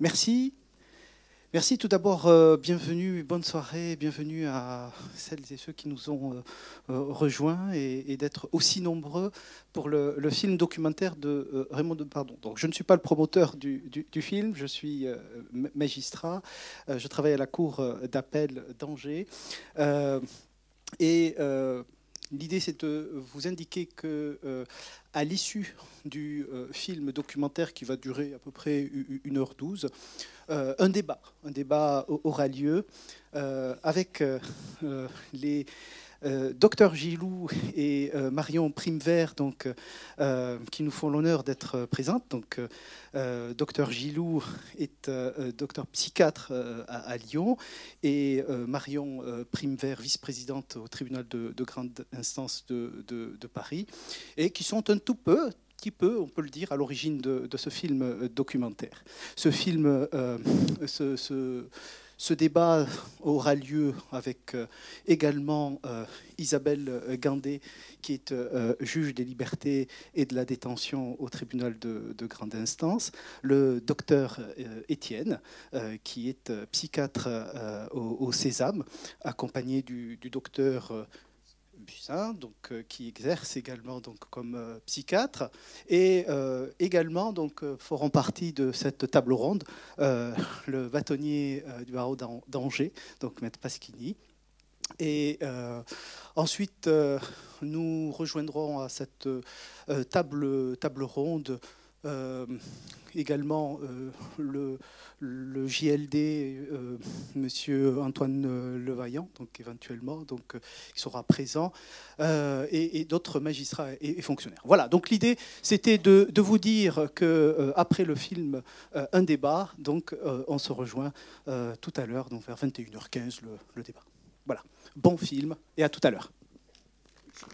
merci. Merci tout d'abord, euh, bienvenue, bonne soirée, bienvenue à celles et ceux qui nous ont euh, euh, rejoints et, d'être aussi nombreux pour le, film documentaire de Raymond de Pardon. Donc, je ne suis pas le promoteur du, film, je suis magistrat, je travaille à la cour d'appel d'Angers. et L'idée, c'est de vous indiquer que, euh, à l'issue du euh, film documentaire qui va durer à peu près 1h12, euh, un débat, un débat aura lieu avec les docteur Gilou et euh, Marion Primevert, donc, euh, qui nous font l'honneur d'être présentes. Donc, docteur Gilou est docteur psychiatre à, Lyon et Marion Primevert, vice-présidente au tribunal de, grande instance de, Paris, et qui sont un tout peu, petit peu, on peut le dire, à l'origine de, ce film documentaire. Ce film, ce débat aura lieu avec euh, également euh, Isabelle Gandé, qui est euh, juge des libertés et de la détention au tribunal de, grande instance, le docteur Étienne, qui est psychiatre au, Sésame, accompagné du docteur donc, euh, qui exerce également donc, comme euh, psychiatre, et euh, également donc, feront partie de cette table ronde le bâtonnier du barreau d'Angers, donc Maître Pasquini. Et ensuite, nous rejoindrons à cette table, table ronde également le, le JLD, euh, Monsieur Antoine Levaillant, donc éventuellement, donc euh, il sera présent, euh, et, d'autres magistrats et, fonctionnaires. Voilà. Donc l'idée, c'était de, vous dire que après le film, un débat, donc on se rejoint tout à l'heure, donc vers 21h15 le, débat. Voilà. Bon film et à tout à l'heure. Je vous